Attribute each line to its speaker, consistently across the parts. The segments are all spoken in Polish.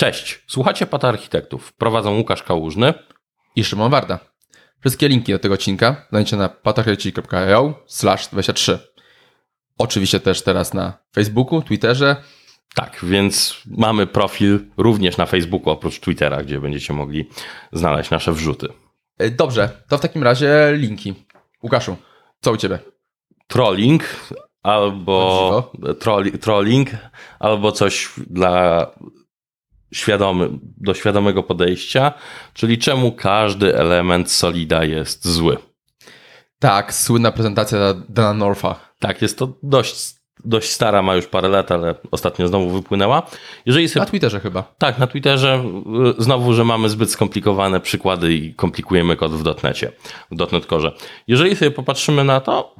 Speaker 1: Cześć, słuchacie Pata Architektów. Prowadzą Łukasz Kałużny
Speaker 2: i Szymon Warda. Wszystkie linki do tego odcinka znajdziecie na patarchitekci.io 23. Oczywiście też teraz na Facebooku, Twitterze.
Speaker 1: Tak, więc mamy profil również na Facebooku oprócz Twittera, gdzie będziecie mogli znaleźć nasze wrzuty.
Speaker 2: E, dobrze, to w takim razie linki. Łukaszu, co u Ciebie?
Speaker 1: Trolling albo trolli, trolling, albo coś dla świadomy, do świadomego podejścia, czyli czemu każdy element Solida jest zły.
Speaker 2: Tak, słynna prezentacja Dana Norfa.
Speaker 1: Tak, jest to dość, dość stara, ma już parę lat, ale ostatnio znowu wypłynęła.
Speaker 2: Jeżeli sobie... Na Twitterze chyba.
Speaker 1: Tak, na Twitterze y, znowu, że mamy zbyt skomplikowane przykłady i komplikujemy kod w dotnecie, w dotnet Core. Jeżeli sobie popatrzymy na to,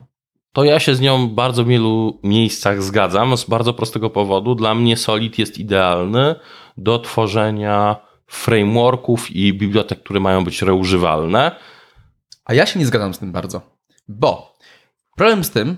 Speaker 1: to ja się z nią w bardzo wielu miejscach zgadzam z bardzo prostego powodu. Dla mnie Solid jest idealny do tworzenia frameworków i bibliotek, które mają być reużywalne.
Speaker 2: A ja się nie zgadzam z tym bardzo, bo problem z tym,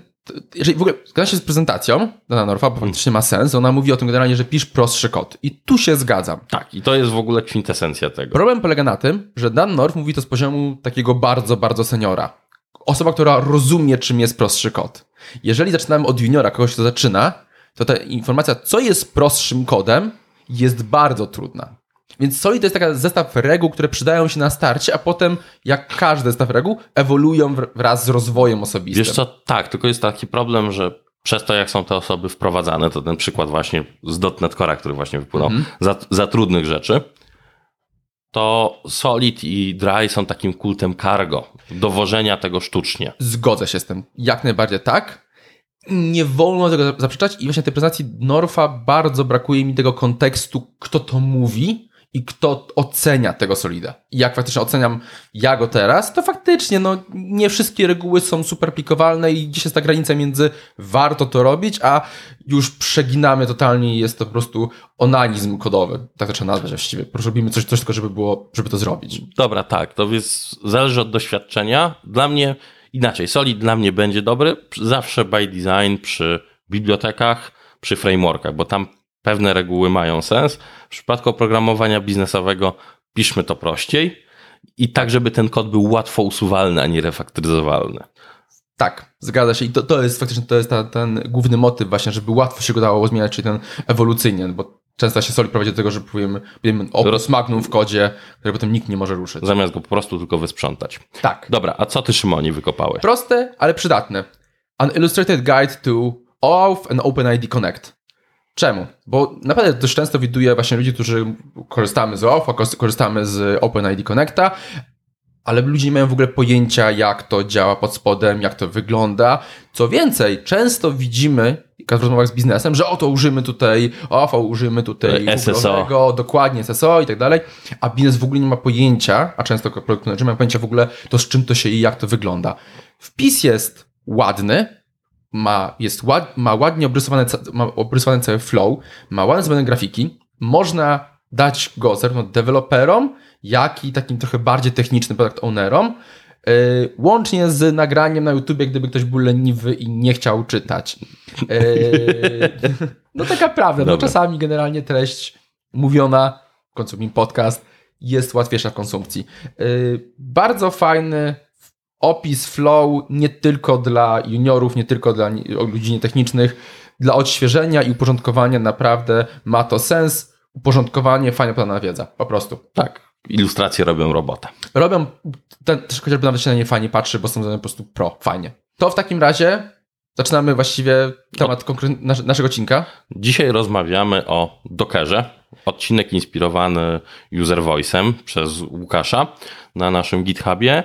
Speaker 2: jeżeli w ogóle zgadzam się z prezentacją Dana Norfa, bo faktycznie ma sens, ona mówi o tym generalnie, że pisz prostszy kod. I tu się zgadzam.
Speaker 1: Tak, i to jest w ogóle kwintesencja tego.
Speaker 2: Problem polega na tym, że Dan Norf mówi to z poziomu takiego bardzo, bardzo seniora. Osoba, która rozumie, czym jest prostszy kod. Jeżeli zaczynamy od juniora, kogoś, kto zaczyna, to ta informacja, co jest prostszym kodem, jest bardzo trudna. Więc Solid to jest taka zestaw reguł, które przydają się na starcie, a potem, jak każdy zestaw reguł, ewoluują wraz z rozwojem osobistym.
Speaker 1: Wiesz co, tak, tylko jest taki problem, że przez to, jak są te osoby wprowadzane, to ten przykład właśnie z .NET Core, który właśnie wypłynął, mm -hmm. za, za trudnych rzeczy, to Solid i Dry są takim kultem cargo, dowożenia tego sztucznie.
Speaker 2: Zgodzę się z tym. Jak najbardziej tak nie wolno tego zaprzeczać i właśnie tej prezentacji Norfa bardzo brakuje mi tego kontekstu, kto to mówi i kto ocenia tego Solida. I jak faktycznie oceniam ja go teraz, to faktycznie no, nie wszystkie reguły są super aplikowalne i gdzieś jest ta granica między warto to robić, a już przeginamy totalnie i jest to po prostu onanizm kodowy. Tak to trzeba nazwać właściwie. Robimy coś, coś tylko, żeby było, żeby to zrobić.
Speaker 1: Dobra, tak. To więc zależy od doświadczenia. Dla mnie Inaczej, Solid dla mnie będzie dobry zawsze by design przy bibliotekach, przy frameworkach, bo tam pewne reguły mają sens. W przypadku oprogramowania biznesowego piszmy to prościej i tak, żeby ten kod był łatwo usuwalny, a nie refaktoryzowalny.
Speaker 2: Tak, zgadza się. I to, to jest faktycznie to jest ta, ten główny motyw właśnie, żeby łatwo się go dało zmieniać, czyli ten ewolucyjnie, bo często się Solid prowadzi do tego, że powiemy, powiemy opus magnum w kodzie, który potem nikt nie może ruszyć.
Speaker 1: Zamiast go po prostu tylko wysprzątać.
Speaker 2: Tak.
Speaker 1: Dobra, a co ty Szymonie wykopałeś?
Speaker 2: Proste, ale przydatne. An Illustrated Guide to OAuth and OpenID Connect. Czemu? Bo naprawdę dość często widuję właśnie ludzi, którzy korzystamy z OAuth, korzystamy z OpenID Connecta, ale ludzie nie mają w ogóle pojęcia, jak to działa pod spodem, jak to wygląda. Co więcej, często widzimy w rozmowach z biznesem, że oto użyjmy tutaj OFA, użyjmy tutaj
Speaker 1: SSO,
Speaker 2: dokładnie SSO i tak dalej, a biznes w ogóle nie ma pojęcia, a często produkt manager ma pojęcia w ogóle to z czym to się i jak to wygląda. Wpis jest ładny, ma, jest ład, ma ładnie obrysowany, ma obrysowany cały flow, ma ładne zrobione grafiki, można dać go zarówno deweloperom, jak i takim trochę bardziej technicznym product ownerom, yy, łącznie z nagraniem na YouTubie, gdyby ktoś był leniwy i nie chciał czytać. Yy, no taka prawda, no czasami generalnie treść mówiona, w końcu mi podcast, jest łatwiejsza w konsumpcji. Yy, bardzo fajny opis flow, nie tylko dla juniorów, nie tylko dla ludzi nietechnicznych, dla odświeżenia i uporządkowania naprawdę ma to sens. Uporządkowanie, fajnie podana wiedza, po prostu.
Speaker 1: Tak, ilustracje robią robotę.
Speaker 2: Robią, ten, też chociażby nawet się na nie fajnie patrzy, bo są po prostu pro, fajnie. To w takim razie zaczynamy właściwie temat o... naszego odcinka.
Speaker 1: Dzisiaj rozmawiamy o Dockerze. Odcinek inspirowany user voice'em przez Łukasza na naszym GitHubie.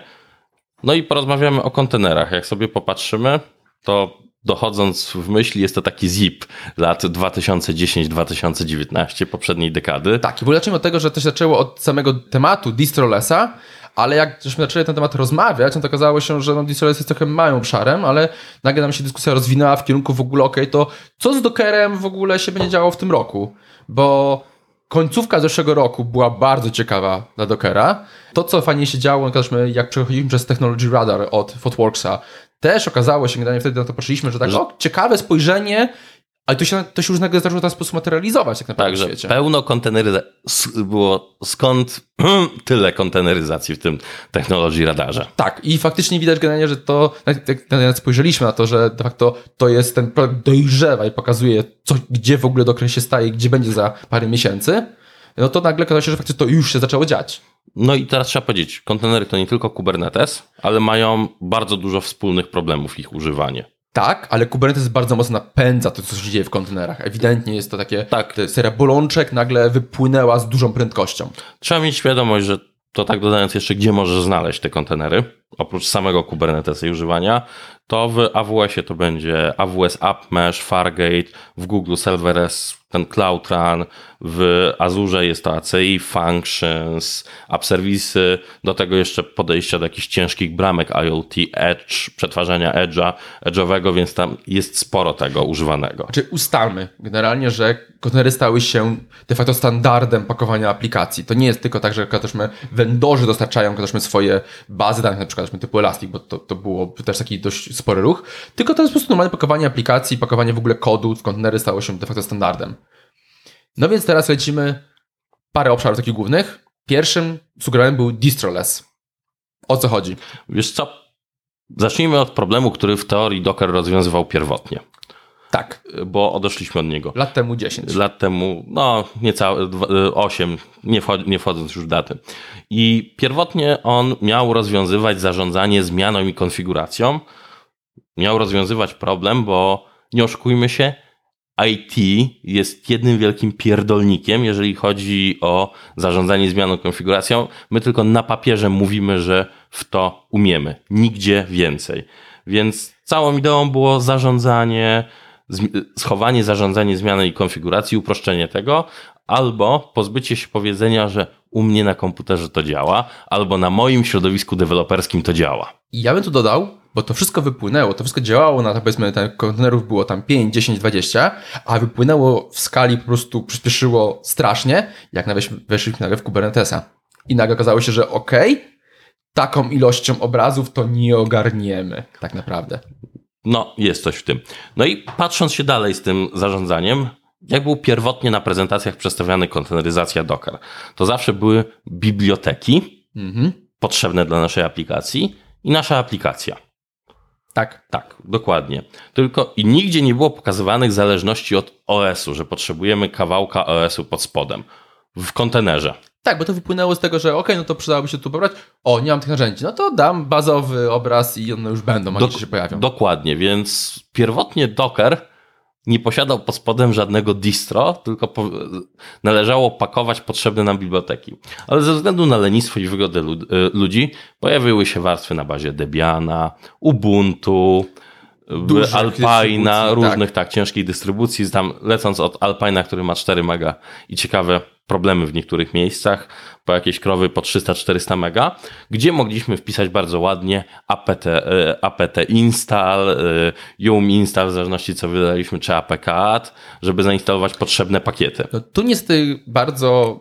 Speaker 1: No i porozmawiamy o kontenerach. Jak sobie popatrzymy, to dochodząc w myśli, jest to taki zip lat 2010-2019, poprzedniej dekady.
Speaker 2: Tak, i ogóle zacznijmy od tego, że to się zaczęło od samego tematu distrolesa, ale jak żeśmy zaczęli ten temat rozmawiać, no to okazało się, że no distroless jest trochę małym obszarem, ale nagle nam się dyskusja rozwinęła w kierunku w ogóle, okej, okay, to co z Dockerem w ogóle się będzie działo w tym roku? Bo końcówka zeszłego roku była bardzo ciekawa dla Dockera. To, co fajnie się działo, no jak przechodziliśmy przez Technology Radar od Fotworksa, też okazało się, generalnie wtedy na to patrzyliśmy, że tak, o, ciekawe spojrzenie, Ale to się, to się już nagle zaczęło w ten sposób materializować tak naprawdę
Speaker 1: Także
Speaker 2: w świecie.
Speaker 1: pełno konteneryzacji było. Skąd tyle konteneryzacji w tym technologii radarze?
Speaker 2: Tak, i faktycznie widać generalnie, że to, jak, jak, jak spojrzeliśmy na to, że de facto to jest ten projekt dojrzewa i pokazuje, co, gdzie w ogóle Docker się staje, gdzie będzie za parę miesięcy, no to nagle okazało się, że faktycznie to już się zaczęło dziać.
Speaker 1: No i teraz trzeba powiedzieć, kontenery to nie tylko Kubernetes, ale mają bardzo dużo wspólnych problemów ich używanie.
Speaker 2: Tak, ale Kubernetes bardzo mocno napędza to, co się dzieje w kontenerach. Ewidentnie jest to takie,
Speaker 1: Tak.
Speaker 2: seria bolączek nagle wypłynęła z dużą prędkością.
Speaker 1: Trzeba mieć świadomość, że to tak dodając jeszcze, gdzie możesz znaleźć te kontenery, oprócz samego Kubernetesa i używania, to w AWS-ie to będzie AWS App Mesh, Fargate, w Google Serverless ten Cloud Run, w Azure jest to ACI, Functions, App Serwisy, do tego jeszcze podejścia do jakichś ciężkich bramek IoT, Edge, przetwarzania Edge'a, Edge'owego, więc tam jest sporo tego używanego.
Speaker 2: Znaczy ustalmy generalnie, że kontenery stały się de facto standardem pakowania aplikacji. To nie jest tylko tak, że my vendorzy dostarczają my swoje bazy danych, na przykład typu Elastic, bo to, to było też taki dość spory ruch, tylko to jest po prostu normalne pakowanie aplikacji, pakowanie w ogóle kodu w kontenery stało się de facto standardem. No więc teraz lecimy parę obszarów takich głównych. Pierwszym sugerowałem był distroless. O co chodzi?
Speaker 1: Wiesz co? Zacznijmy od problemu, który w teorii Docker rozwiązywał pierwotnie.
Speaker 2: Tak.
Speaker 1: Bo odeszliśmy od niego.
Speaker 2: Lat temu 10.
Speaker 1: Lat temu, no niecałe 8, nie, wchod nie wchodząc już w daty. I pierwotnie on miał rozwiązywać zarządzanie zmianą i konfiguracją. Miał rozwiązywać problem, bo nie oszukujmy się, IT jest jednym wielkim pierdolnikiem, jeżeli chodzi o zarządzanie zmianą konfiguracją. My tylko na papierze mówimy, że w to umiemy. Nigdzie więcej. Więc całą ideą było zarządzanie, schowanie, zarządzanie zmiany i konfiguracji, uproszczenie tego, albo pozbycie się powiedzenia, że u mnie na komputerze to działa, albo na moim środowisku deweloperskim to działa.
Speaker 2: Ja bym tu dodał, bo to wszystko wypłynęło, to wszystko działało na, powiedzmy, ten kontenerów było tam 5, 10, 20, a wypłynęło w skali, po prostu przyspieszyło strasznie, jak weszliśmy nagle w Kubernetesa. I nagle okazało się, że okej, okay, taką ilością obrazów to nie ogarniemy, tak naprawdę.
Speaker 1: No, jest coś w tym. No i patrząc się dalej z tym zarządzaniem, jak był pierwotnie na prezentacjach przedstawiany konteneryzacja Docker, to zawsze były biblioteki mhm. potrzebne dla naszej aplikacji i nasza aplikacja.
Speaker 2: Tak.
Speaker 1: Tak, dokładnie. Tylko i nigdzie nie było pokazywanych zależności od OS-u, że potrzebujemy kawałka OS-u pod spodem w kontenerze.
Speaker 2: Tak, bo to wypłynęło z tego, że ok, no to przydałoby się tu pobrać. O, nie mam tych narzędzi. No to dam bazowy obraz i one już będą, a Dok- się pojawią.
Speaker 1: Dokładnie, więc pierwotnie Docker nie posiadał pod spodem żadnego distro, tylko po, należało pakować potrzebne nam biblioteki. Ale ze względu na lenistwo i wygodę lud, y, ludzi pojawiły się warstwy na bazie Debiana, Ubuntu, Dużych Alpina, różnych tak. tak. ciężkich dystrybucji, tam lecąc od Alpina, który ma 4 mega i ciekawe problemy w niektórych miejscach, po jakieś krowy po 300-400 mega, gdzie mogliśmy wpisać bardzo ładnie apt, e, apt install, e, yum install, w zależności co wydaliśmy, czy apk żeby zainstalować potrzebne pakiety.
Speaker 2: No, tu niestety bardzo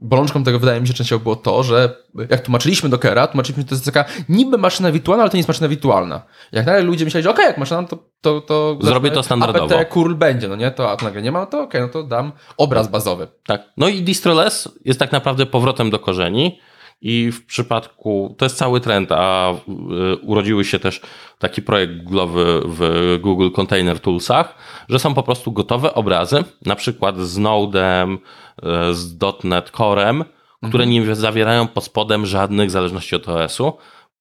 Speaker 2: bolączką tego wydaje mi się częściowo było to, że jak tłumaczyliśmy Dockera, tłumaczyliśmy, że to jest taka niby maszyna wirtualna, ale to nie jest maszyna wirtualna. Jak nagle ludzie myśleli, że okej, okay, jak maszyna, to, to, to
Speaker 1: zrobię to standardowo.
Speaker 2: APT curl będzie, no nie? To a to nagle nie ma, no to okej, okay, no to dam obraz bazowy.
Speaker 1: Tak. No i distroless jest tak naprawdę powrotem do korzeni. I w przypadku, to jest cały trend, a y, urodziły się też taki projekt Google'owy w Google Container Toolsach, że są po prostu gotowe obrazy, na przykład z Node'em, y, z .NET Core'em, które mhm. nie zawierają pod spodem żadnych zależności od OS-u,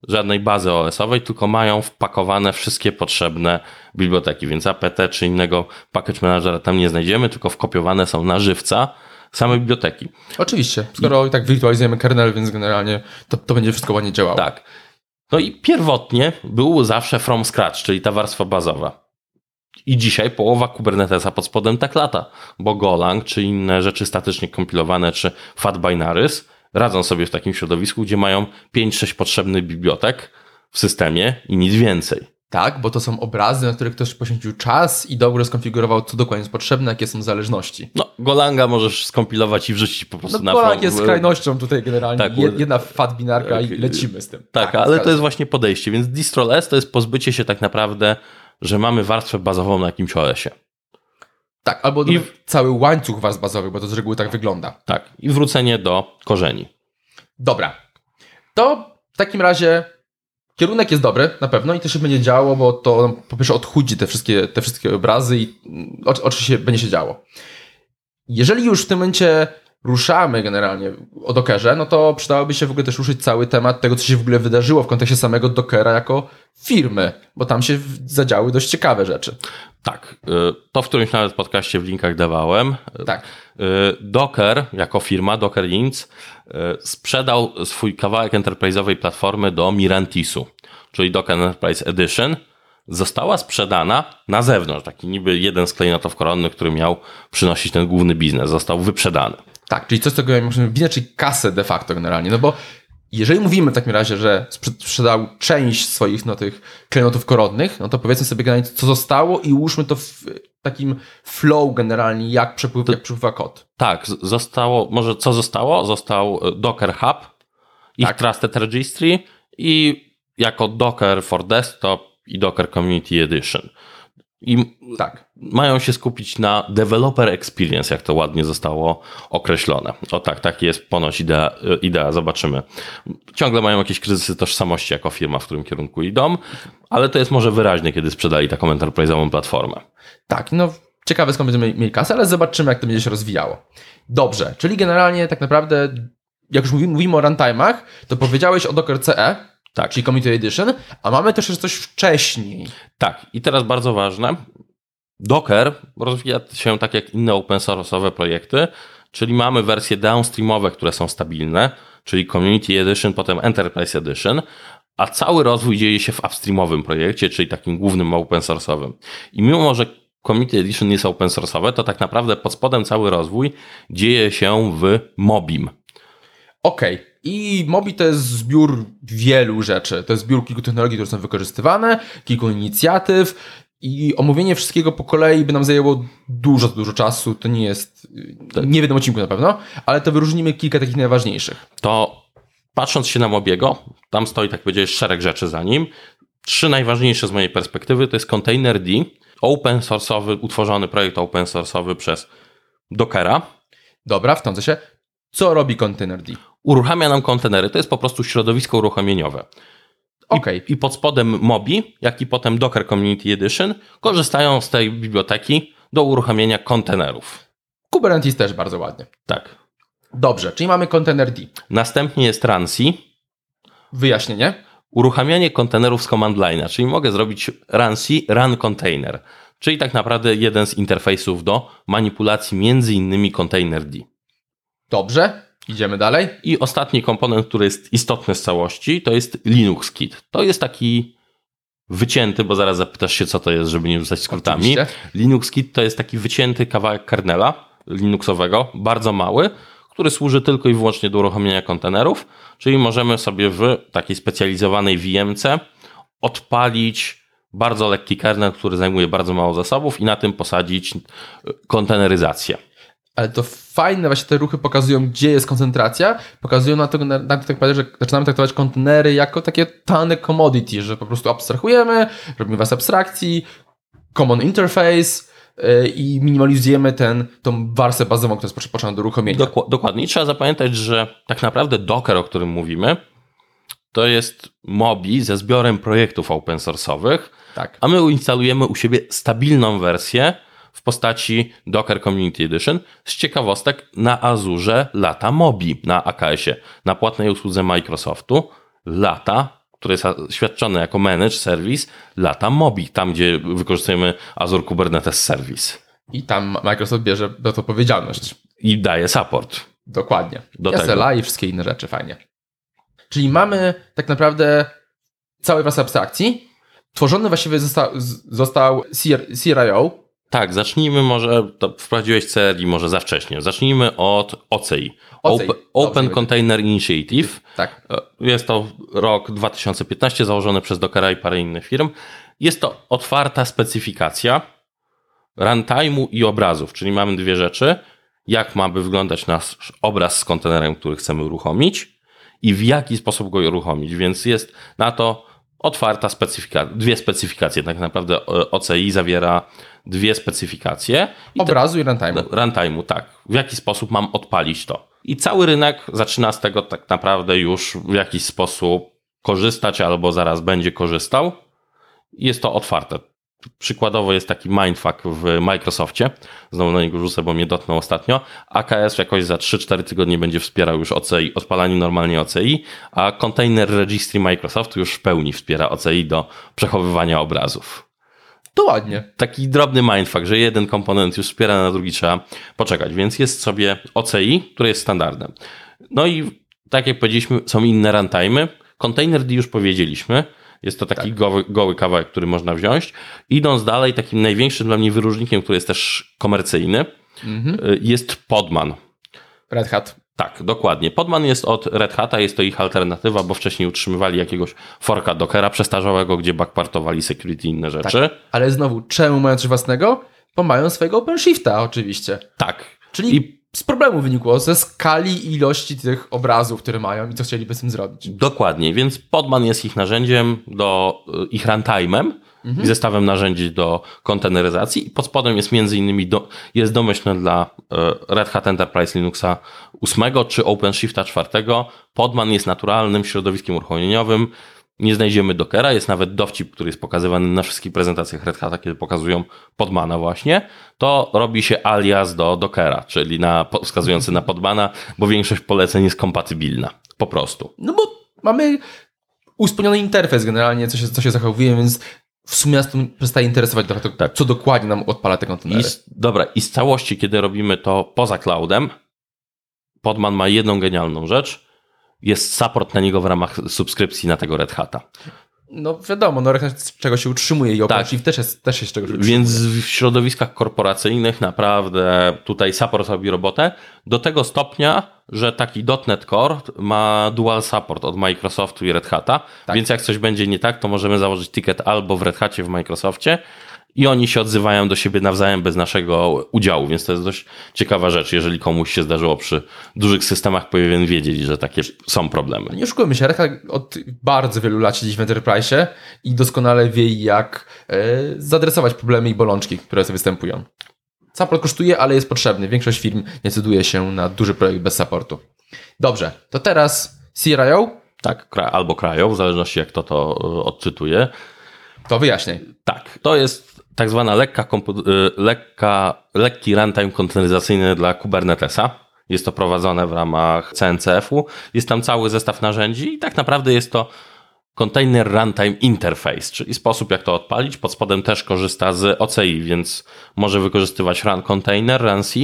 Speaker 1: żadnej bazy OS-owej, tylko mają wpakowane wszystkie potrzebne biblioteki, więc APT czy innego package managera tam nie znajdziemy, tylko wkopiowane są na żywca, same biblioteki.
Speaker 2: Oczywiście, skoro i, tak wirtualizujemy kernel, więc generalnie to, to będzie wszystko ładnie działało.
Speaker 1: Tak. No i pierwotnie był zawsze from scratch, czyli ta warstwa bazowa. I dzisiaj połowa Kubernetesa pod spodem tak lata, bo Golang czy inne rzeczy statycznie kompilowane, czy Fat Binaries radzą sobie w takim środowisku, gdzie mają 5-6 potrzebnych bibliotek w systemie i nic więcej.
Speaker 2: Tak, bo to są obrazy, na których ktoś poświęcił czas i dobrze skonfigurował, co dokładnie jest potrzebne, jakie są zależności.
Speaker 1: No, Golanga możesz skompilować i wrzucić po prostu
Speaker 2: no,
Speaker 1: na
Speaker 2: Golang jest skrajnością tutaj generalnie. Tak, Jedna fat binarka i lecimy z tym.
Speaker 1: Tak, tak ale to jest właśnie podejście. Więc distroless to jest pozbycie się tak naprawdę, że mamy warstwę bazową na jakimś OS-ie.
Speaker 2: Tak, albo
Speaker 1: I...
Speaker 2: cały łańcuch warstw bazowych, bo to z reguły tak wygląda.
Speaker 1: Tak, i wrócenie do korzeni.
Speaker 2: Dobra. To w takim razie kierunek jest dobry, na pewno, i to się będzie działo, bo to po pierwsze odchudzi te wszystkie, te wszystkie obrazy i oczy- oczywiście będzie się działo. Jeżeli już w tym momencie ruszamy generalnie o Dockerze, no to przydałoby się w ogóle też ruszyć cały temat tego, co się w ogóle wydarzyło w kontekście samego Dockera jako firmy, bo tam się zadziały dość ciekawe rzeczy.
Speaker 1: Tak, y, to w którymś nawet podcaście w linkach dawałem.
Speaker 2: Tak.
Speaker 1: Y, Docker jako firma, Docker Inc. y, sprzedał swój kawałek enterprise'owej platformy do Mirantisu, czyli Docker Enterprise Edition. Została sprzedana na zewnątrz, taki niby jeden z klejnotów koronnych, który miał przynosić ten główny biznes, został wyprzedany.
Speaker 2: Tak, czyli coś takiego jak możemy biznes, czyli kasę de facto generalnie, no bo jeżeli mówimy w takim razie, że sprze- sprzedał część swoich no, tych klejnotów koronnych, no to powiedzmy sobie generalnie, co zostało i ułóżmy to w takim flow generalnie, jak, przepływ, jak przepływa kod.
Speaker 1: Tak, zostało, może co zostało? Został y, Docker Hub, ich
Speaker 2: Tak.
Speaker 1: Trusted Registry i jako Docker for Desktop i Docker Community Edition. I
Speaker 2: Tak.
Speaker 1: mają się skupić na developer experience, jak to ładnie zostało określone. O tak, tak jest ponoć idea, idea, zobaczymy. Ciągle mają jakieś kryzysy tożsamości jako firma, w którym kierunku idą, ale to jest może wyraźne, kiedy sprzedali taką enterprise'ową platformę.
Speaker 2: Tak, no ciekawe skąd będziemy mieli kasę, ale zobaczymy, jak to będzie się rozwijało. Dobrze, czyli generalnie tak naprawdę, jak już mówimy, mówimy o runtime'ach, to powiedziałeś o Docker CE,
Speaker 1: Tak.
Speaker 2: czyli Community Edition, a mamy też coś wcześniej.
Speaker 1: Tak, i teraz bardzo ważne. Docker rozwija się tak jak inne open source'owe projekty, czyli mamy wersje downstreamowe, które są stabilne, czyli Community Edition, potem Enterprise Edition, a cały rozwój dzieje się w upstreamowym projekcie, czyli takim głównym open source'owym. I mimo, że Community Edition jest open source'owe, to tak naprawdę pod spodem cały rozwój dzieje się w Mobim.
Speaker 2: Okej. I Mobi to jest zbiór wielu rzeczy. To jest zbiór kilku technologii, które są wykorzystywane, kilku inicjatyw i omówienie wszystkiego po kolei by nam zajęło dużo, dużo czasu. To nie jest, nie w jednym odcinku na pewno, ale to wyróżnimy kilka takich najważniejszych.
Speaker 1: to patrząc się na Mobiego, tam stoi, tak powiedziałeś, szereg rzeczy za nim. Trzy najważniejsze z mojej perspektywy to jest Container D, open source'owy, utworzony projekt open source'owy przez Dockera.
Speaker 2: Dobra, wtrącę się. Co robi Containerd?
Speaker 1: Uruchamia nam kontenery, to jest po prostu środowisko uruchomieniowe.
Speaker 2: Okej.
Speaker 1: I pod spodem Mobi, jak i potem Docker Community Edition korzystają z tej biblioteki do uruchamiania kontenerów.
Speaker 2: Kubernetes też bardzo ładnie.
Speaker 1: Tak.
Speaker 2: Dobrze, czyli mamy Containerd.
Speaker 1: Następnie jest Ransi,
Speaker 2: Wyjaśnienie.
Speaker 1: uruchamianie kontenerów z command line'a, czyli mogę zrobić runc run container, czyli tak naprawdę jeden z interfejsów do manipulacji między innymi container D.
Speaker 2: Dobrze, idziemy dalej.
Speaker 1: I ostatni komponent, który jest istotny z całości, to jest Linux Kit. To jest taki wycięty, bo zaraz zapytasz się, co to jest, żeby nie rzucać skrótami.
Speaker 2: Oczywiście.
Speaker 1: Linux Kit to jest taki wycięty kawałek kernela Linuxowego, bardzo mały, który służy tylko i wyłącznie do uruchomienia kontenerów, czyli możemy sobie w takiej specjalizowanej VMC odpalić bardzo lekki kernel, który zajmuje bardzo mało zasobów i na tym posadzić konteneryzację.
Speaker 2: Ale to fajne, właśnie te ruchy pokazują, gdzie jest koncentracja. Pokazują na to, na, na to tak że zaczynamy traktować kontenery jako takie tanie commodity, że po prostu abstrahujemy, robimy was abstrakcji, common interface yy, i minimalizujemy ten, tą warstwę bazową, która jest potrzebna do uruchomienia.
Speaker 1: Dokła- dokładnie. I trzeba zapamiętać, że tak naprawdę Docker, o którym mówimy, to jest Mobi ze zbiorem projektów open source'owych,
Speaker 2: tak.
Speaker 1: a my instalujemy u siebie stabilną wersję w postaci Docker Community Edition. Z ciekawostek na Azurze lata Mobi na AKS-ie, na płatnej usłudze Microsoftu lata, które jest świadczone jako Managed Service, lata Mobi, tam gdzie wykorzystujemy Azure Kubernetes Service
Speaker 2: I tam Microsoft bierze do to odpowiedzialność.
Speaker 1: i daje support.
Speaker 2: Dokładnie.
Speaker 1: Do
Speaker 2: Do
Speaker 1: tego.
Speaker 2: SLA i wszystkie inne rzeczy, fajnie. Czyli mamy tak naprawdę cały pas abstrakcji. Tworzony właściwie został, został CR, CRIO.
Speaker 1: Tak, zacznijmy może, to wprowadziłeś CRI może za wcześnie. Zacznijmy od OCI.
Speaker 2: OCI.
Speaker 1: Open. Container Initiative.
Speaker 2: Tak.
Speaker 1: E, Jest to rok 2015, założony przez Dockera i parę innych firm. Jest to otwarta specyfikacja runtime'u i obrazów, czyli mamy dwie rzeczy. Jak ma by wyglądać nasz obraz z kontenerem, który chcemy uruchomić i w jaki sposób go uruchomić. Więc jest na to otwarta specyfikacja, dwie specyfikacje. Tak naprawdę e, OCI zawiera dwie specyfikacje.
Speaker 2: I Obrazu i runtime'u.
Speaker 1: Runtime'u, tak. W jaki sposób mam odpalić to. I cały rynek zaczyna z tego tak naprawdę już w jakiś sposób korzystać albo zaraz będzie korzystał. Jest to otwarte. Przykładowo jest taki mindfuck w Microsoftie. Znowu na niego rzucę, bo mnie dotknął ostatnio. AKS jakoś za 3-4 tygodnie będzie wspierał już OCI, odpalanie normalnie OCI, a Container Registry Microsoftu już w pełni wspiera OCI do przechowywania obrazów.
Speaker 2: To ładnie.
Speaker 1: Taki drobny mindfuck, że jeden komponent już wspiera, na drugi trzeba poczekać. Więc jest sobie OCI, które jest standardem. No i tak jak powiedzieliśmy, są inne runtime'y. Container już powiedzieliśmy. Jest to taki tak. goły, goły kawałek, który można wziąć. Idąc dalej, takim największym dla mnie wyróżnikiem, który jest też komercyjny, mhm. jest Podman.
Speaker 2: Red Hat.
Speaker 1: Tak, dokładnie. Podman jest od Red Hata, jest to ich alternatywa, bo wcześniej utrzymywali jakiegoś forka Dockera przestarzałego, gdzie backpartowali security i inne rzeczy. Tak.
Speaker 2: Ale znowu, czemu mają coś własnego? Bo mają swojego OpenShifta oczywiście.
Speaker 1: Tak.
Speaker 2: Czyli I z problemu wynikło, ze skali ilości tych obrazów, które mają i co chcieliby z tym zrobić.
Speaker 1: Dokładnie, więc Podman jest ich narzędziem do, y, ich runtime'em mhm. i zestawem narzędzi do konteneryzacji i pod spodem jest między innymi, do, jest domyślne dla y, Red Hat Enterprise Linuxa 8 czy OpenShifta 4. Podman jest naturalnym środowiskiem uruchomieniowym, nie znajdziemy Dockera, jest nawet dowcip, który jest pokazywany na wszystkich prezentacjach Red Hata, kiedy pokazują Podmana właśnie, to robi się alias do Dockera, czyli na, wskazujący na Podmana, bo większość poleceń jest kompatybilna. Po prostu.
Speaker 2: No bo mamy uspójniony interfejs generalnie, co się, co się zachowuje, więc w sumie nas to przestaje interesować trochę, tak. co dokładnie nam odpala te kontenery.
Speaker 1: I z, dobra, i z całości, kiedy robimy to poza cloudem, Podman ma jedną genialną rzecz – jest support na niego w ramach subskrypcji na tego Red Hata.
Speaker 2: No wiadomo, no z czego się utrzymuje i tak. też, jest, też jest z czego się utrzymuje.
Speaker 1: Więc w środowiskach korporacyjnych naprawdę tutaj support robi robotę do tego stopnia, że taki .NET Core ma dual support od Microsoftu i Red Hata, tak. więc jak coś będzie nie tak, to możemy założyć ticket albo w Red Hacie w Microsoftie, i oni się odzywają do siebie nawzajem bez naszego udziału, więc to jest dość ciekawa rzecz, jeżeli komuś się zdarzyło przy dużych systemach, powinien wiedzieć, że takie są problemy.
Speaker 2: Nie oszukujmy się, Red od bardzo wielu lat siedzi w Enterprise i doskonale wie, jak e, zadresować problemy i bolączki, które sobie występują. Support kosztuje, ale jest potrzebny. Większość firm nie decyduje się na duży projekt bez supportu. Dobrze, to teraz CRIO?
Speaker 1: Tak, albo Cryo, w zależności jak to to e, odczytuje.
Speaker 2: To wyjaśniaj.
Speaker 1: Tak, to jest tak zwana lekka, y, lekka, lekki runtime konteneryzacyjny dla Kubernetesa. Jest to prowadzone w ramach CNCF-u. Jest tam cały zestaw narzędzi i tak naprawdę jest to Container Runtime Interface, czyli sposób jak to odpalić. Pod spodem też korzysta z OCI, więc może wykorzystywać Run Container, Run C,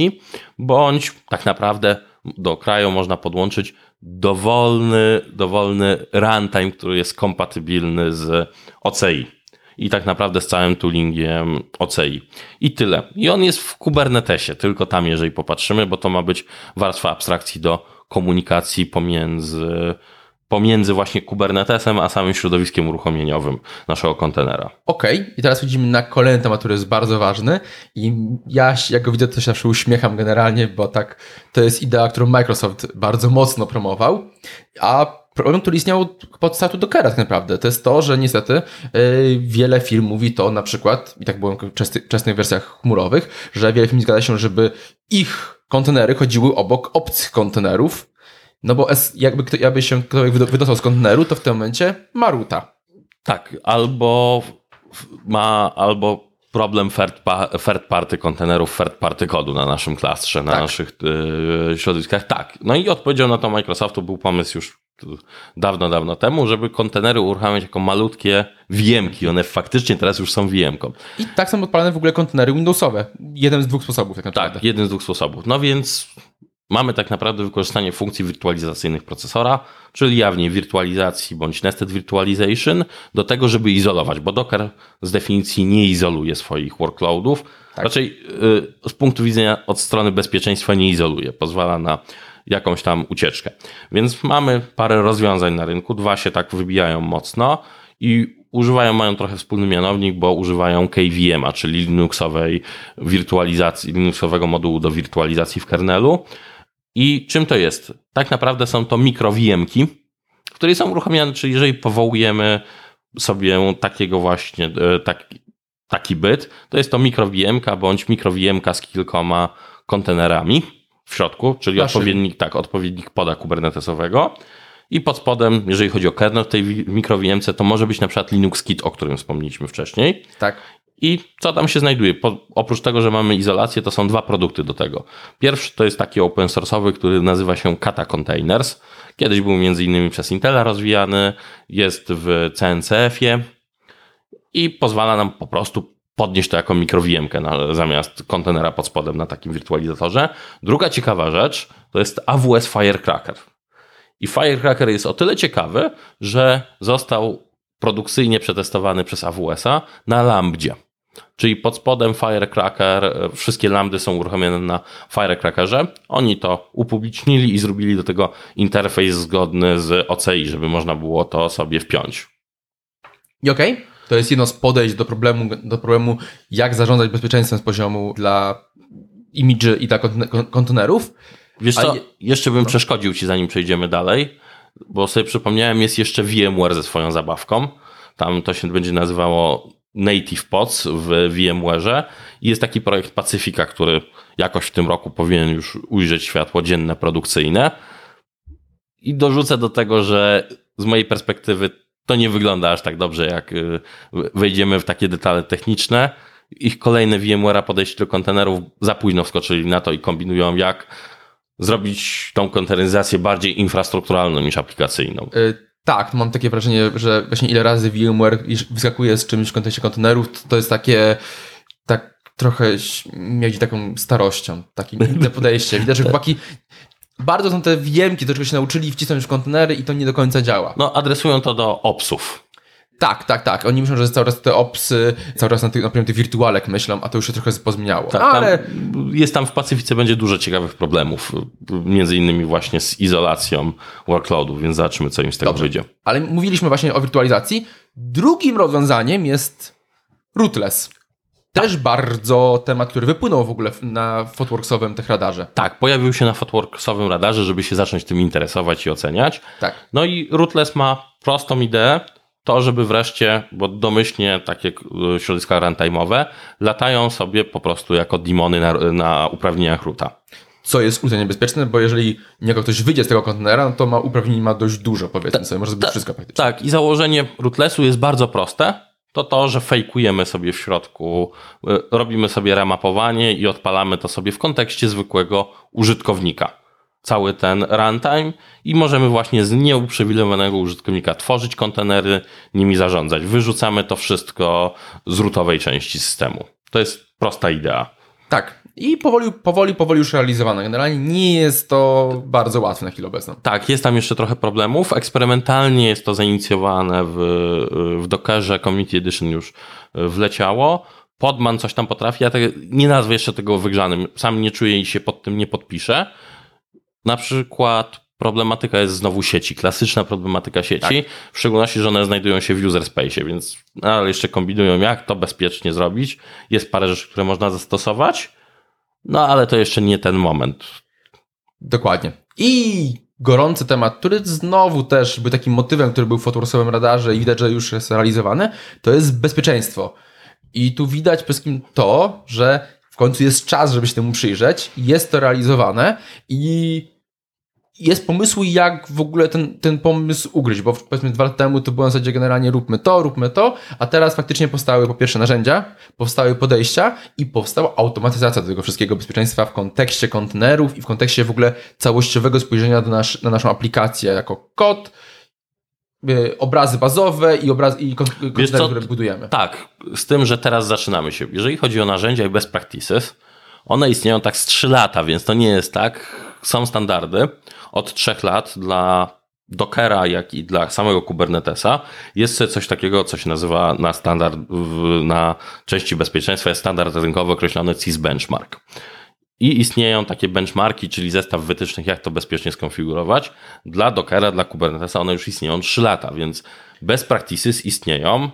Speaker 1: bądź tak naprawdę do kraju można podłączyć dowolny, dowolny runtime, który jest kompatybilny z OCI i tak naprawdę z całym toolingiem OCI. I tyle. I on jest w Kubernetesie, tylko tam, jeżeli popatrzymy, bo to ma być warstwa abstrakcji do komunikacji pomiędzy pomiędzy właśnie Kubernetesem a samym środowiskiem uruchomieniowym naszego kontenera.
Speaker 2: Okej, okay. i teraz widzimy na kolejny temat, który jest bardzo ważny i ja jak go widzę, to się zawsze uśmiecham generalnie, bo tak to jest idea, którą Microsoft bardzo mocno promował, a problem, który istniał pod startu Dockera tak naprawdę, to jest to, że niestety yy, wiele firm mówi to na przykład, i tak było w wczesnych wersjach chmurowych, że wiele firm zgadza się, żeby ich kontenery chodziły obok obcych kontenerów, no bo jakby, kto, jakby się ktoś wydostał z konteneru, to w tym momencie ma ruta.
Speaker 1: Tak, albo ma, albo problem third, third party kontenerów, third party kodu na naszym klastrze, na tak. naszych y, środowiskach. Tak. No i odpowiedzią na to Microsoftu był pomysł już dawno, dawno temu, żeby kontenery uruchamiać jako malutkie VMki. One faktycznie teraz już są VMką.
Speaker 2: I tak są odpalane w ogóle kontenery Windowsowe. Jeden z dwóch sposobów tak naprawdę.
Speaker 1: Tak, jeden z dwóch sposobów. No więc mamy tak naprawdę wykorzystanie funkcji wirtualizacyjnych procesora, czyli jawnie wirtualizacji bądź nested virtualization do tego, żeby izolować, bo Docker z definicji nie izoluje swoich workloadów. Tak. Raczej y, z punktu widzenia od strony bezpieczeństwa nie izoluje. Pozwala na jakąś tam ucieczkę. Więc mamy parę rozwiązań na rynku, dwa się tak wybijają mocno i używają, mają trochę wspólny mianownik, bo używają KVM-a, czyli Linuxowej wirtualizacji, Linuxowego modułu do wirtualizacji w kernelu. I czym to jest? Tak naprawdę są to mikro VM-ki, które są uruchamiane, czyli jeżeli powołujemy sobie takiego właśnie, e, tak, taki byt, to jest to mikro-VM-ka bądź mikro-VM-ka z kilkoma kontenerami w środku, czyli
Speaker 2: Maszyny.
Speaker 1: odpowiednik, tak, odpowiednik poda kubernetesowego. I pod spodem, jeżeli chodzi o kernel w tej wi- mikro-VM-ce, to może być na przykład Linux Kit, o którym wspomnieliśmy wcześniej.
Speaker 2: Tak.
Speaker 1: I co tam się znajduje? Po, oprócz tego, że mamy izolację, to są dwa produkty do tego. Pierwszy to jest taki open source'owy, który nazywa się Kata Containers. Kiedyś był między innymi przez Intela rozwijany, jest w CNCF-ie i pozwala nam po prostu podnieść to jako mikrowiemkę zamiast kontenera pod spodem na takim wirtualizatorze. Druga ciekawa rzecz to jest AWS Firecracker. I Firecracker jest o tyle ciekawy, że został produkcyjnie przetestowany przez AWS-a na Lambdzie. Czyli pod spodem Firecracker, e, wszystkie lambdy są uruchomione na Firecrackerze. Oni to upublicznili i zrobili do tego interfejs zgodny z OCI, żeby można było to sobie wpiąć.
Speaker 2: I okej, to jest jedno z podejść do problemu, do problemu, jak zarządzać bezpieczeństwem z poziomu dla imidży i dla kontene- kon- kontenerów.
Speaker 1: Wiesz co,
Speaker 2: je-
Speaker 1: jeszcze bym przeszkodził Ci zanim przejdziemy dalej, bo sobie przypomniałem, jest jeszcze VMware ze swoją zabawką. Tam to się będzie nazywało Native Pods w VMware'ze i jest taki projekt Pacyfika, który jakoś w tym roku powinien już ujrzeć światło dzienne produkcyjne. I dorzucę do tego, że z mojej perspektywy to nie wygląda aż tak dobrze, jak y, wejdziemy w takie detale techniczne. Ich kolejne VMware'a podejście do kontenerów za późno wskoczyli na to i kombinują jak zrobić tą konteneryzację bardziej infrastrukturalną niż aplikacyjną.
Speaker 2: Y, tak, mam takie wrażenie, że właśnie ile razy VMware wyskakuje z czymś w kontekście kontenerów, to, to jest takie, tak trochę mieli taką starością, takie inne podejście. Widać, że chłopaki bardzo są te wiemki, do czego się nauczyli wcisnąć w kontenery i to nie do końca działa.
Speaker 1: No, adresują to do opsów.
Speaker 2: Tak, tak, tak. Oni myślą, że cały czas te opsy, cały czas na tych, na przykład tych wirtualek myślą, a to już się trochę pozmieniało.
Speaker 1: Tak,
Speaker 2: Ale
Speaker 1: tam, jest tam w Pacyfice będzie dużo ciekawych problemów, między innymi właśnie z izolacją workloadów, więc zobaczymy, co im z tego
Speaker 2: Dobrze.
Speaker 1: wyjdzie.
Speaker 2: Ale mówiliśmy właśnie o wirtualizacji. Drugim rozwiązaniem jest rootless. Też bardzo temat, który wypłynął w ogóle na Fotworksowym Techradarze.
Speaker 1: Tak, pojawił się na Fotworksowym radarze, żeby się zacząć tym interesować i oceniać.
Speaker 2: Tak.
Speaker 1: No i Rootless ma prostą ideę, to żeby wreszcie, bo domyślnie takie y, środowiska runtime'owe latają sobie po prostu jako demony na, na uprawnieniach roota.
Speaker 2: Co jest ultra niebezpieczne, bo jeżeli niego ktoś wyjdzie z tego kontenera, no to ma uprawnień ma dość dużo, powiedzmy sobie. Może zrobić wszystko praktycznie.
Speaker 1: Tak, i założenie rootlessu jest bardzo proste. To to, że fejkujemy sobie w środku, y, robimy sobie remapowanie i odpalamy to sobie w kontekście zwykłego użytkownika. Cały ten runtime i możemy właśnie z nieuprzywilejowanego użytkownika tworzyć kontenery, nimi zarządzać. Wyrzucamy to wszystko z rootowej części systemu. To jest prosta idea.
Speaker 2: Tak. I powoli, powoli, powoli już realizowane. Generalnie nie jest to bardzo łatwe na chwilę obecną.
Speaker 1: Tak, jest tam jeszcze trochę problemów. Eksperymentalnie jest to zainicjowane w, w Dockerze, Community Edition już wleciało. Podman coś tam potrafi, ja te, nie nazwę jeszcze tego wygrzanym. Sam nie czuję i się pod tym nie podpiszę. Na przykład problematyka jest znowu sieci, klasyczna problematyka sieci, w szczególności, że one znajdują się w user space, więc ale jeszcze kombinują, jak to bezpiecznie zrobić. Jest parę rzeczy, które można zastosować, no ale to jeszcze nie ten moment.
Speaker 2: Dokładnie. I gorący temat, który znowu też był takim motywem, który był w Fotworksowym radarze i widać, że już jest realizowany, to jest bezpieczeństwo. I tu widać przede wszystkim to, że w końcu jest czas, żeby się temu przyjrzeć, jest to realizowane i jest pomysły, jak w ogóle ten, ten pomysł ugryźć, bo powiedzmy dwa lata temu to było na zasadzie generalnie róbmy to, róbmy to, a teraz faktycznie powstały po pierwsze narzędzia, powstały podejścia i powstała automatyzacja tego wszystkiego bezpieczeństwa w kontekście kontenerów i w kontekście w ogóle całościowego spojrzenia do nasz, na naszą aplikację jako kod, yy, obrazy bazowe i, obraz, i kon- kontenery, które budujemy.
Speaker 1: Tak, z tym, że teraz zaczynamy się. Jeżeli chodzi o narzędzia i best practices, one istnieją tak z 3 lata, więc to nie jest tak. Są standardy od 3 lat dla Dockera, jak i dla samego Kubernetesa. Jest coś takiego, co się nazywa na standard, na części bezpieczeństwa, jest standard rynkowy określony CIS Benchmark. I istnieją takie benchmarki, czyli zestaw wytycznych, jak to bezpiecznie skonfigurować. Dla Dockera, dla Kubernetesa one już istnieją 3 lata, więc best practices istnieją.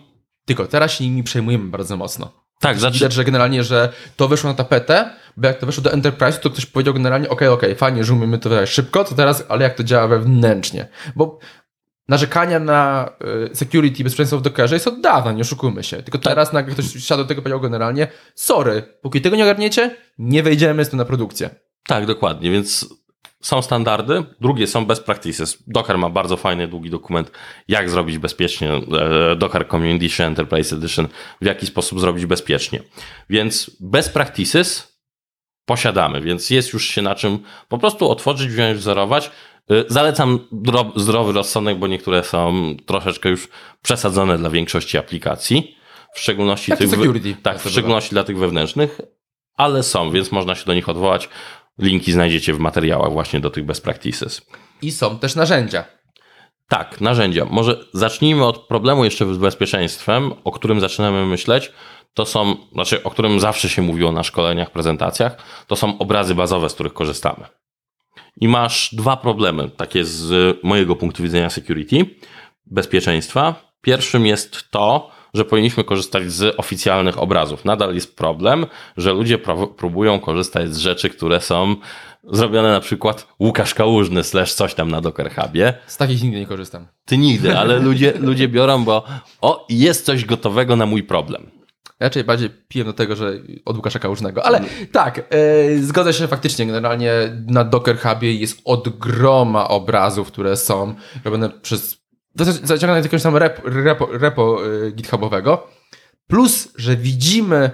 Speaker 2: Tylko teraz się nimi przejmujemy bardzo mocno.
Speaker 1: Tak, znaczy,
Speaker 2: Widać, że generalnie, że to wyszło na tapetę, bo jak to wyszło do Enterprise, to ktoś powiedział generalnie, okej, okej, fajnie, że umiemy to wyrazić szybko, to teraz, ale jak to działa wewnętrznie. Bo narzekania na y, security i bezpieczeństwo w Dockerze jest od dawna, nie oszukujmy się. Tylko teraz nagle ktoś siadł do tego powiedział generalnie, sorry, póki tego nie ogarniecie, nie wejdziemy z tym na produkcję.
Speaker 1: Tak, dokładnie, więc są standardy, drugie są best practices. Docker ma bardzo fajny, długi dokument, jak zrobić bezpiecznie e, Docker Community Enterprise Edition, w jaki sposób zrobić bezpiecznie. Więc best practices posiadamy, więc jest już się na czym po prostu otworzyć, wziąć, wzorować. E, zalecam zdrowy rozsądek, bo niektóre są troszeczkę już przesadzone dla większości aplikacji, w szczególności
Speaker 2: Taki
Speaker 1: tych,
Speaker 2: security,
Speaker 1: tak, w szczególności dla tych wewnętrznych, ale są, więc można się do nich odwołać. Linki znajdziecie w materiałach właśnie do tych best practices.
Speaker 2: I są też narzędzia.
Speaker 1: Tak, narzędzia. Może zacznijmy od problemu jeszcze z bezpieczeństwem, o którym zaczynamy myśleć. To są, znaczy, o którym zawsze się mówiło na szkoleniach, prezentacjach. To są obrazy bazowe, z których korzystamy. I masz dwa problemy, takie z mojego punktu widzenia security, bezpieczeństwa. Pierwszym jest to, że powinniśmy korzystać z oficjalnych obrazów. Nadal jest problem, że ludzie próbują korzystać z rzeczy, które są zrobione na przykład Łukasz Kałużny slash coś tam na Docker Hubie.
Speaker 2: Z takich nigdy nie korzystam.
Speaker 1: Ty nigdy, ale ludzie, ludzie biorą, bo o, jest coś gotowego na mój problem.
Speaker 2: Raczej bardziej piję do tego, że od Łukasza Kałużnego. Ale tak, yy, zgodzę się faktycznie. Generalnie na Docker Hubie jest od groma obrazów, które są robione przez zaciągnąć jakiegoś tam repo, repo, repo y, githubowego, plus, że widzimy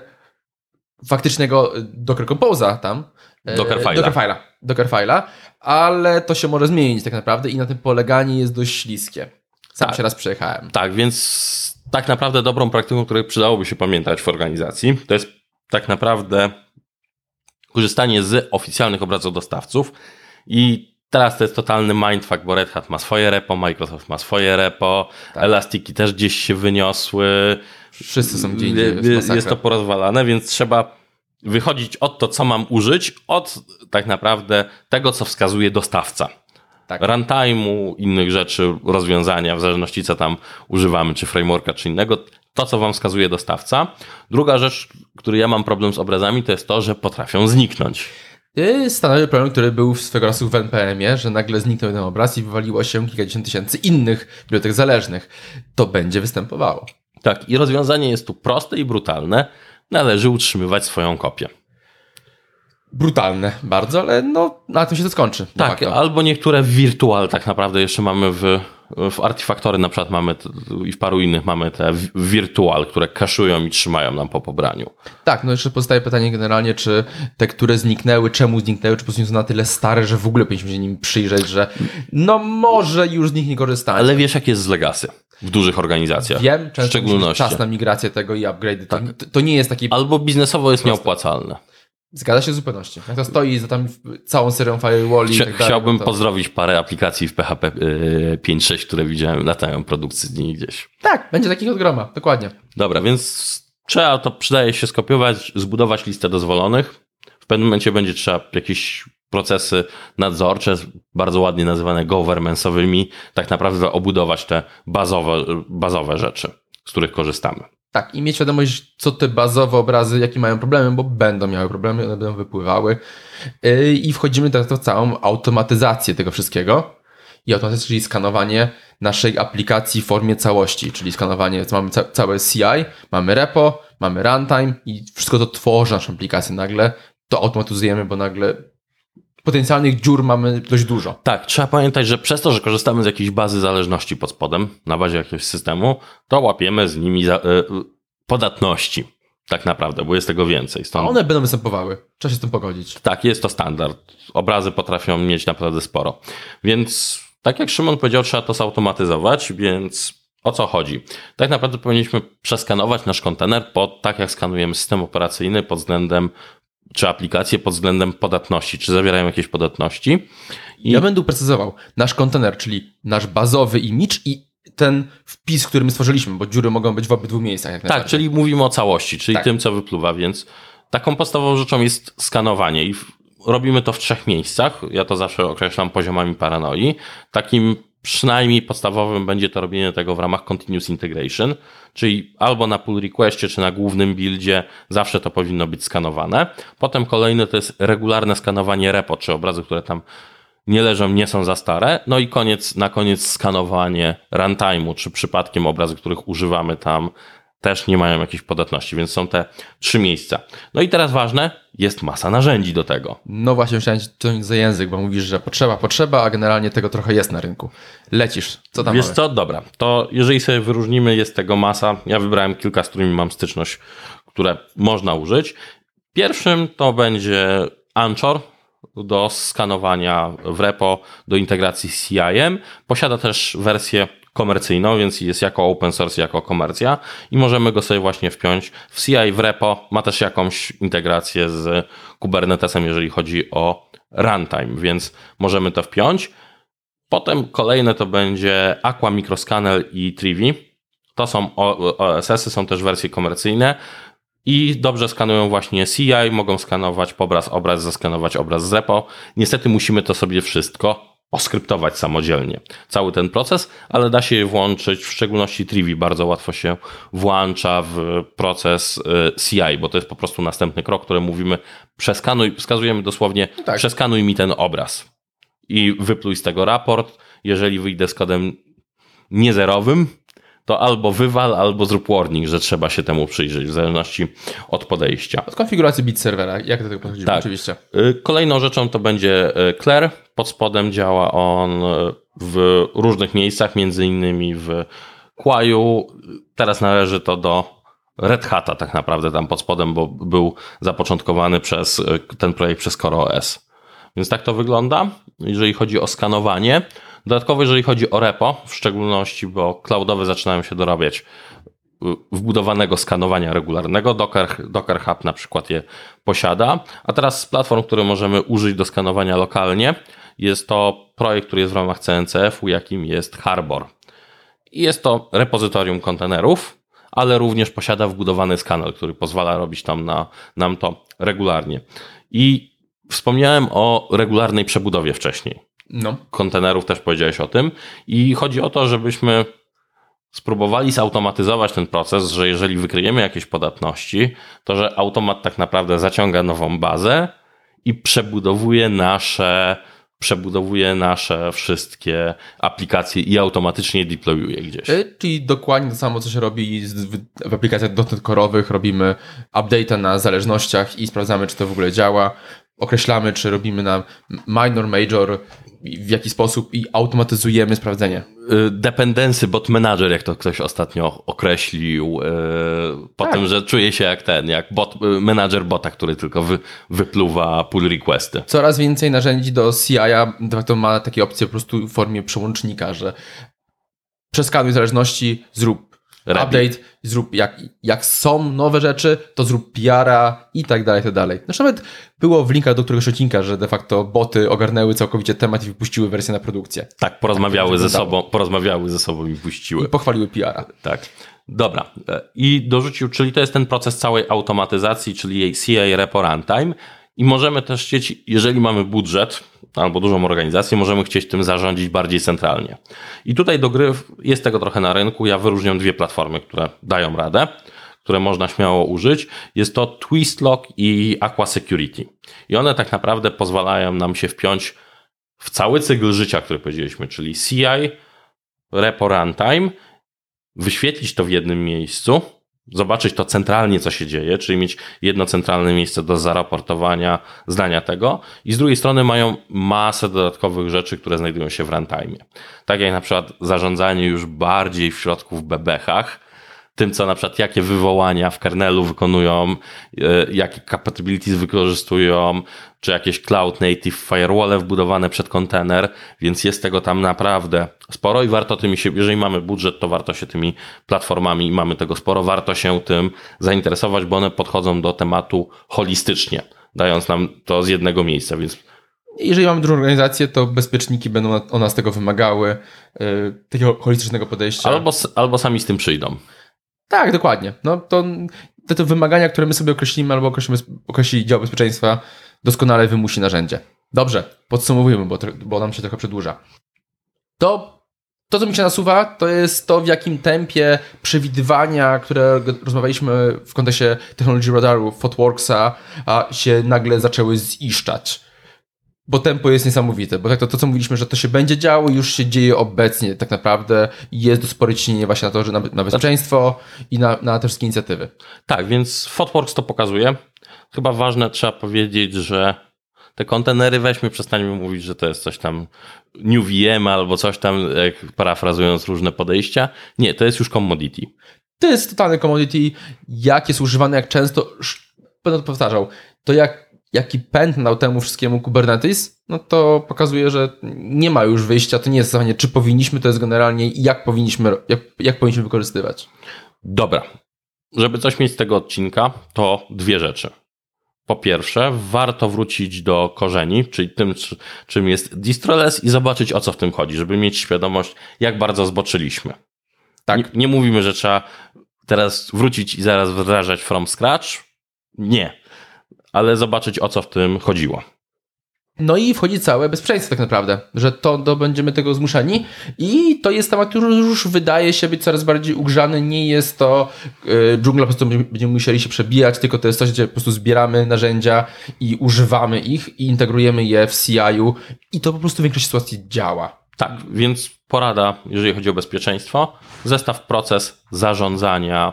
Speaker 2: faktycznego Docker Compose'a tam,
Speaker 1: y, Docker file'a.
Speaker 2: Docker file'a, Docker file'a, ale to się może zmienić tak naprawdę i na tym poleganie jest dość śliskie. Sam tak. się raz przejechałem.
Speaker 1: Tak, więc tak naprawdę dobrą praktyką, której przydałoby się pamiętać w organizacji, to jest tak naprawdę korzystanie z oficjalnych obrazów dostawców i Teraz to jest totalny mindfuck, bo Red Hat ma swoje repo, Microsoft ma swoje repo, tak. Elastiki też gdzieś się wyniosły.
Speaker 2: Wszyscy są gdzie indziej.
Speaker 1: Jest, jest to porozwalane, więc trzeba wychodzić od to, co mam użyć, od tak naprawdę tego, co wskazuje dostawca. Tak. Runtime'u, innych rzeczy, rozwiązania, w zależności co tam używamy, czy frameworka, czy innego, to, co wam wskazuje dostawca. Druga rzecz, który ja mam problem z obrazami, to jest to, że potrafią zniknąć.
Speaker 2: Stanowi problem, który był swego czasu w NPM-ie, że nagle zniknął ten obraz i wywaliło się kilkadziesiąt tysięcy innych bibliotek zależnych. To będzie występowało.
Speaker 1: Tak, i rozwiązanie jest tu proste i brutalne. Należy utrzymywać swoją kopię.
Speaker 2: Brutalne bardzo, ale no, na tym się to skończy.
Speaker 1: Tak, albo niektóre wirtual tak naprawdę jeszcze mamy w w Artifactory na przykład mamy i w paru innych mamy te wirtual, które kaszują i trzymają nam po pobraniu.
Speaker 2: Tak, no jeszcze pozostaje pytanie generalnie, czy te, które zniknęły, czemu zniknęły, czy po prostu są na tyle stare, że w ogóle powinniśmy się nim przyjrzeć, że no może już z nich nie korzystamy.
Speaker 1: Ale wiesz, jak jest z Legacy w dużych organizacjach.
Speaker 2: Wiem, często w szczególności. czas na migrację tego i upgrade. Tak. To, to, nie jest taki...
Speaker 1: Albo biznesowo jest proste. nieopłacalne.
Speaker 2: Zgadza się w zupełności. Jak to stoi za tam całą serią firewalli
Speaker 1: Chcia, tak Chciałbym to... pozdrowić parę aplikacji w PHP 5.6, y, które widziałem, latają produkcji gdzieś.
Speaker 2: Tak, będzie takich od groma, dokładnie.
Speaker 1: Dobra, więc trzeba to, przydaje się skopiować, zbudować listę dozwolonych. W pewnym momencie będzie trzeba jakieś procesy nadzorcze, bardzo ładnie nazywane governance'owymi, tak naprawdę obudować te bazowe, bazowe rzeczy, z których korzystamy.
Speaker 2: Tak, i mieć świadomość, co te bazowe obrazy, jakie mają problemy, bo będą miały problemy, one będą wypływały. Yy, I wchodzimy teraz w całą automatyzację tego wszystkiego. I automatyzacja, czyli skanowanie naszej aplikacji w formie całości, czyli skanowanie, mamy ca całe CI, mamy repo, mamy runtime i wszystko to tworzy naszą aplikację nagle. To automatyzujemy, bo nagle potencjalnych dziur mamy dość dużo.
Speaker 1: Tak, trzeba pamiętać, że przez to, że korzystamy z jakiejś bazy zależności pod spodem, na bazie jakiegoś systemu, to łapiemy z nimi za, y, podatności. Tak naprawdę, bo jest tego więcej.
Speaker 2: Stąd... A one będą występowały. Trzeba się z tym pogodzić.
Speaker 1: Tak, jest to standard. Obrazy potrafią mieć naprawdę sporo. Więc, tak jak Szymon powiedział, trzeba to zautomatyzować, więc o co chodzi? Tak naprawdę powinniśmy przeskanować nasz kontener pod, tak jak skanujemy system operacyjny pod względem czy aplikacje pod względem podatności, czy zawierają jakieś podatności.
Speaker 2: I... Ja będę precyzował. Nasz kontener, czyli nasz bazowy image i ten wpis, który my stworzyliśmy, bo dziury mogą być w obydwu miejscach.
Speaker 1: tak, czyli mówimy o całości, czyli tak. tym, co wypluwa, więc taką podstawową rzeczą jest skanowanie i robimy to w trzech miejscach. Ja to zawsze określam poziomami paranoi. Takim przynajmniej podstawowym będzie to robienie tego w ramach continuous integration, czyli albo na pull requestie, czy na głównym buildzie zawsze to powinno być skanowane. Potem kolejne to jest regularne skanowanie repo, czy obrazu, które tam nie leżą, nie są za stare. No i koniec, na koniec skanowanie runtime'u, czy przypadkiem obrazy, których używamy tam też nie mają jakiejś podatności, więc są te trzy miejsca. No i teraz ważne, jest masa narzędzi do tego.
Speaker 2: No właśnie, cię ciągnąć za język, bo mówisz, że potrzeba, potrzeba, a generalnie tego trochę jest na rynku. Lecisz, co tam
Speaker 1: Wiesz
Speaker 2: mamy?
Speaker 1: co? Dobra, to jeżeli sobie wyróżnimy, jest tego masa. Ja wybrałem kilka, z którymi mam styczność, które można użyć. Pierwszym to będzie Anchor do skanowania w repo, do integracji z CIM. Posiada też wersję komercyjną, więc jest jako open source, jako komercja i możemy go sobie właśnie wpiąć w CI w repo. Ma też jakąś integrację z Kubernetesem, jeżeli chodzi o runtime, więc możemy to wpiąć. Potem kolejne to będzie Aqua Microscanner i Trivi. To są OSS-y, są też wersje komercyjne i dobrze skanują właśnie CI, mogą skanować pobraz, obraz, zaskanować obraz z repo. Niestety musimy to sobie wszystko oskryptować samodzielnie. Cały ten proces, ale da się je włączyć, w szczególności Trivi bardzo łatwo się włącza w proces y, CI, bo to jest po prostu następny krok, który mówimy przeskanuj, wskazujemy dosłownie
Speaker 2: Tak.
Speaker 1: przeskanuj mi ten obraz i wypluj z tego raport. Jeżeli wyjdę z kodem niezerowym, to albo wywal, albo zrób warning, że trzeba się temu przyjrzeć, w zależności od podejścia.
Speaker 2: Od konfiguracji bit serwera, jak do tego podchodzimy?
Speaker 1: Tak.
Speaker 2: Oczywiście.
Speaker 1: Y, Kolejną rzeczą to będzie y, Claire. Pod spodem działa on w różnych miejscach, między innymi w Quaju. Teraz należy to do Red Hata tak naprawdę tam pod spodem, bo był zapoczątkowany przez ten projekt przez CoreOS. Więc tak to wygląda, jeżeli chodzi o skanowanie. Dodatkowo, jeżeli chodzi o repo, w szczególności, bo cloudowe zaczynają się dorabiać wbudowanego skanowania regularnego. Docker, Docker Hub na przykład je posiada. A teraz z platform, które możemy użyć do skanowania lokalnie, jest to projekt, który jest w ramach CNCF-u, jakim jest Harbor. I jest to repozytorium kontenerów, ale również posiada wbudowany skaner, który pozwala robić tam na, nam to regularnie. I wspomniałem o regularnej przebudowie wcześniej
Speaker 2: No.
Speaker 1: kontenerów, też powiedziałeś o tym. I chodzi o to, żebyśmy spróbowali zautomatyzować ten proces, że jeżeli wykryjemy jakieś podatności, to że automat tak naprawdę zaciąga nową bazę i przebudowuje nasze przebudowuje nasze wszystkie aplikacje i automatycznie deployuje gdzieś.
Speaker 2: Y, Czyli dokładnie to samo, co się robi w aplikacjach .NET Core'owych. Robimy update'a na zależnościach i sprawdzamy, czy to w ogóle działa. Określamy, czy robimy na minor, major, w jaki sposób i automatyzujemy sprawdzenie.
Speaker 1: Y, Dependency bot manager, jak to ktoś ostatnio określił, y, po
Speaker 2: Tak.
Speaker 1: tym, że czuje się jak ten, jak bot, y, manager bota, który tylko wy, wypluwa pull requesty.
Speaker 2: Coraz więcej narzędzi do CI-a de facto ma takie opcje po prostu w formie przełącznika, że przeskanuj zależności, zrób. Update, zrób jak, jak są nowe rzeczy, to zrób PR-a i tak dalej, i tak dalej. Zresztą nawet było w linkach do któregoś odcinka, że de facto boty ogarnęły całkowicie temat i wypuściły wersję na produkcję.
Speaker 1: Tak, porozmawiały
Speaker 2: Tak
Speaker 1: ze sobą, porozmawiały ze sobą i
Speaker 2: I
Speaker 1: puściły.
Speaker 2: pochwaliły PR-a.
Speaker 1: Tak. Dobra. E, I dorzucił, czyli to jest ten proces całej automatyzacji, czyli jej CA Repo Runtime. I możemy też chcieć, jeżeli mamy budżet albo dużą organizację, możemy chcieć tym zarządzić bardziej centralnie. I tutaj do gry jest tego trochę na rynku. Ja wyróżniam dwie platformy, które dają radę, które można śmiało użyć. Jest to Twistlock i Aqua Security. I one tak naprawdę pozwalają nam się wpiąć w cały cykl życia, który powiedzieliśmy, czyli CI, Repo Runtime, wyświetlić to w jednym miejscu, zobaczyć to centralnie, co się dzieje, czyli mieć jedno centralne miejsce do zaraportowania, zdania tego i z drugiej strony mają masę dodatkowych rzeczy, które znajdują się w runtime. Tak jak na przykład zarządzanie już bardziej w środku w bebechach, tym, co na przykład jakie wywołania w kernelu wykonują, e, jakie capabilities wykorzystują, czy jakieś cloud native firewall wbudowane przed kontener, więc jest tego tam naprawdę sporo i warto tymi się, jeżeli mamy budżet, to warto się tymi platformami i mamy tego sporo, warto się tym zainteresować, bo one podchodzą do tematu holistycznie, dając nam to z jednego miejsca, więc
Speaker 2: Jeżeli mamy dużą organizację, to bezpieczniki będą od nas tego wymagały, yy, takiego holistycznego podejścia.
Speaker 1: albo, albo sami z tym przyjdą.
Speaker 2: Tak, dokładnie. No to te, te wymagania, które my sobie określimy albo określimy, określi dział bezpieczeństwa, doskonale wymusi narzędzie. Dobrze, podsumowujemy, bo, bo nam się trochę przedłuża. To, to, co mi się nasuwa, to jest to, w jakim tempie przewidywania, które rozmawialiśmy w kontekście technologii radaru, Fotworksa, a się nagle zaczęły ziszczać. Bo tempo jest niesamowite, bo tak to, to, co mówiliśmy, że to się będzie działo, już się dzieje obecnie tak naprawdę i jest do spore ciśnienie właśnie na to, że na, na bezpieczeństwo i na, na te wszystkie inicjatywy.
Speaker 1: Tak, więc Fotworks to pokazuje. Chyba ważne trzeba powiedzieć, że te kontenery weźmy, przestaniemy mówić, że to jest coś tam New VM albo coś tam, parafrazując różne podejścia. Nie, to jest już commodity.
Speaker 2: To jest totalny commodity, jak jest używane, jak często, będę to powtarzał, to jak, jaki pęd dał temu wszystkiemu Kubernetes, no to pokazuje, że nie ma już wyjścia, to nie jest zadanie, czy powinniśmy, to jest generalnie jak powinniśmy, jak, jak powinniśmy wykorzystywać.
Speaker 1: Dobra. Żeby coś mieć z tego odcinka, to dwie rzeczy. Po pierwsze, warto wrócić do korzeni, czyli tym, czy- czym jest distroless i zobaczyć o co w tym chodzi, żeby mieć świadomość, jak bardzo zboczyliśmy.
Speaker 2: Tak.
Speaker 1: Nie, nie mówimy, że trzeba teraz wrócić i zaraz wdrażać from scratch. Nie. Ale zobaczyć o co w tym chodziło.
Speaker 2: No i wchodzi całe bezpieczeństwo tak naprawdę, że to, to będziemy tego zmuszeni i to jest temat, który już wydaje się być coraz bardziej ugrzany, nie jest to y, dżungla, po prostu będziemy- będziemy musieli się przebijać, tylko to jest coś, gdzie po prostu zbieramy narzędzia i używamy ich i integrujemy je w CI-u i to po prostu w większości sytuacji działa.
Speaker 1: Tak, więc porada, jeżeli chodzi o bezpieczeństwo, zestaw proces zarządzania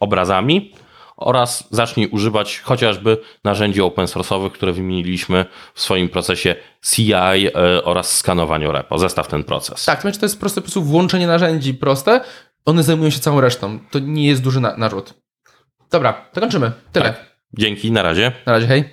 Speaker 1: obrazami oraz zacznij używać chociażby narzędzi open source'owych, które wymieniliśmy w swoim procesie CI e, oraz skanowaniu repo. Zestaw ten proces.
Speaker 2: Tak, to znaczy to jest proste po prostu włączenie narzędzi proste, one zajmują się całą resztą, to nie jest duży na narzut. Dobra, to kończymy. Tyle.
Speaker 1: Tak. Dzięki, na razie.
Speaker 2: Na razie, hej.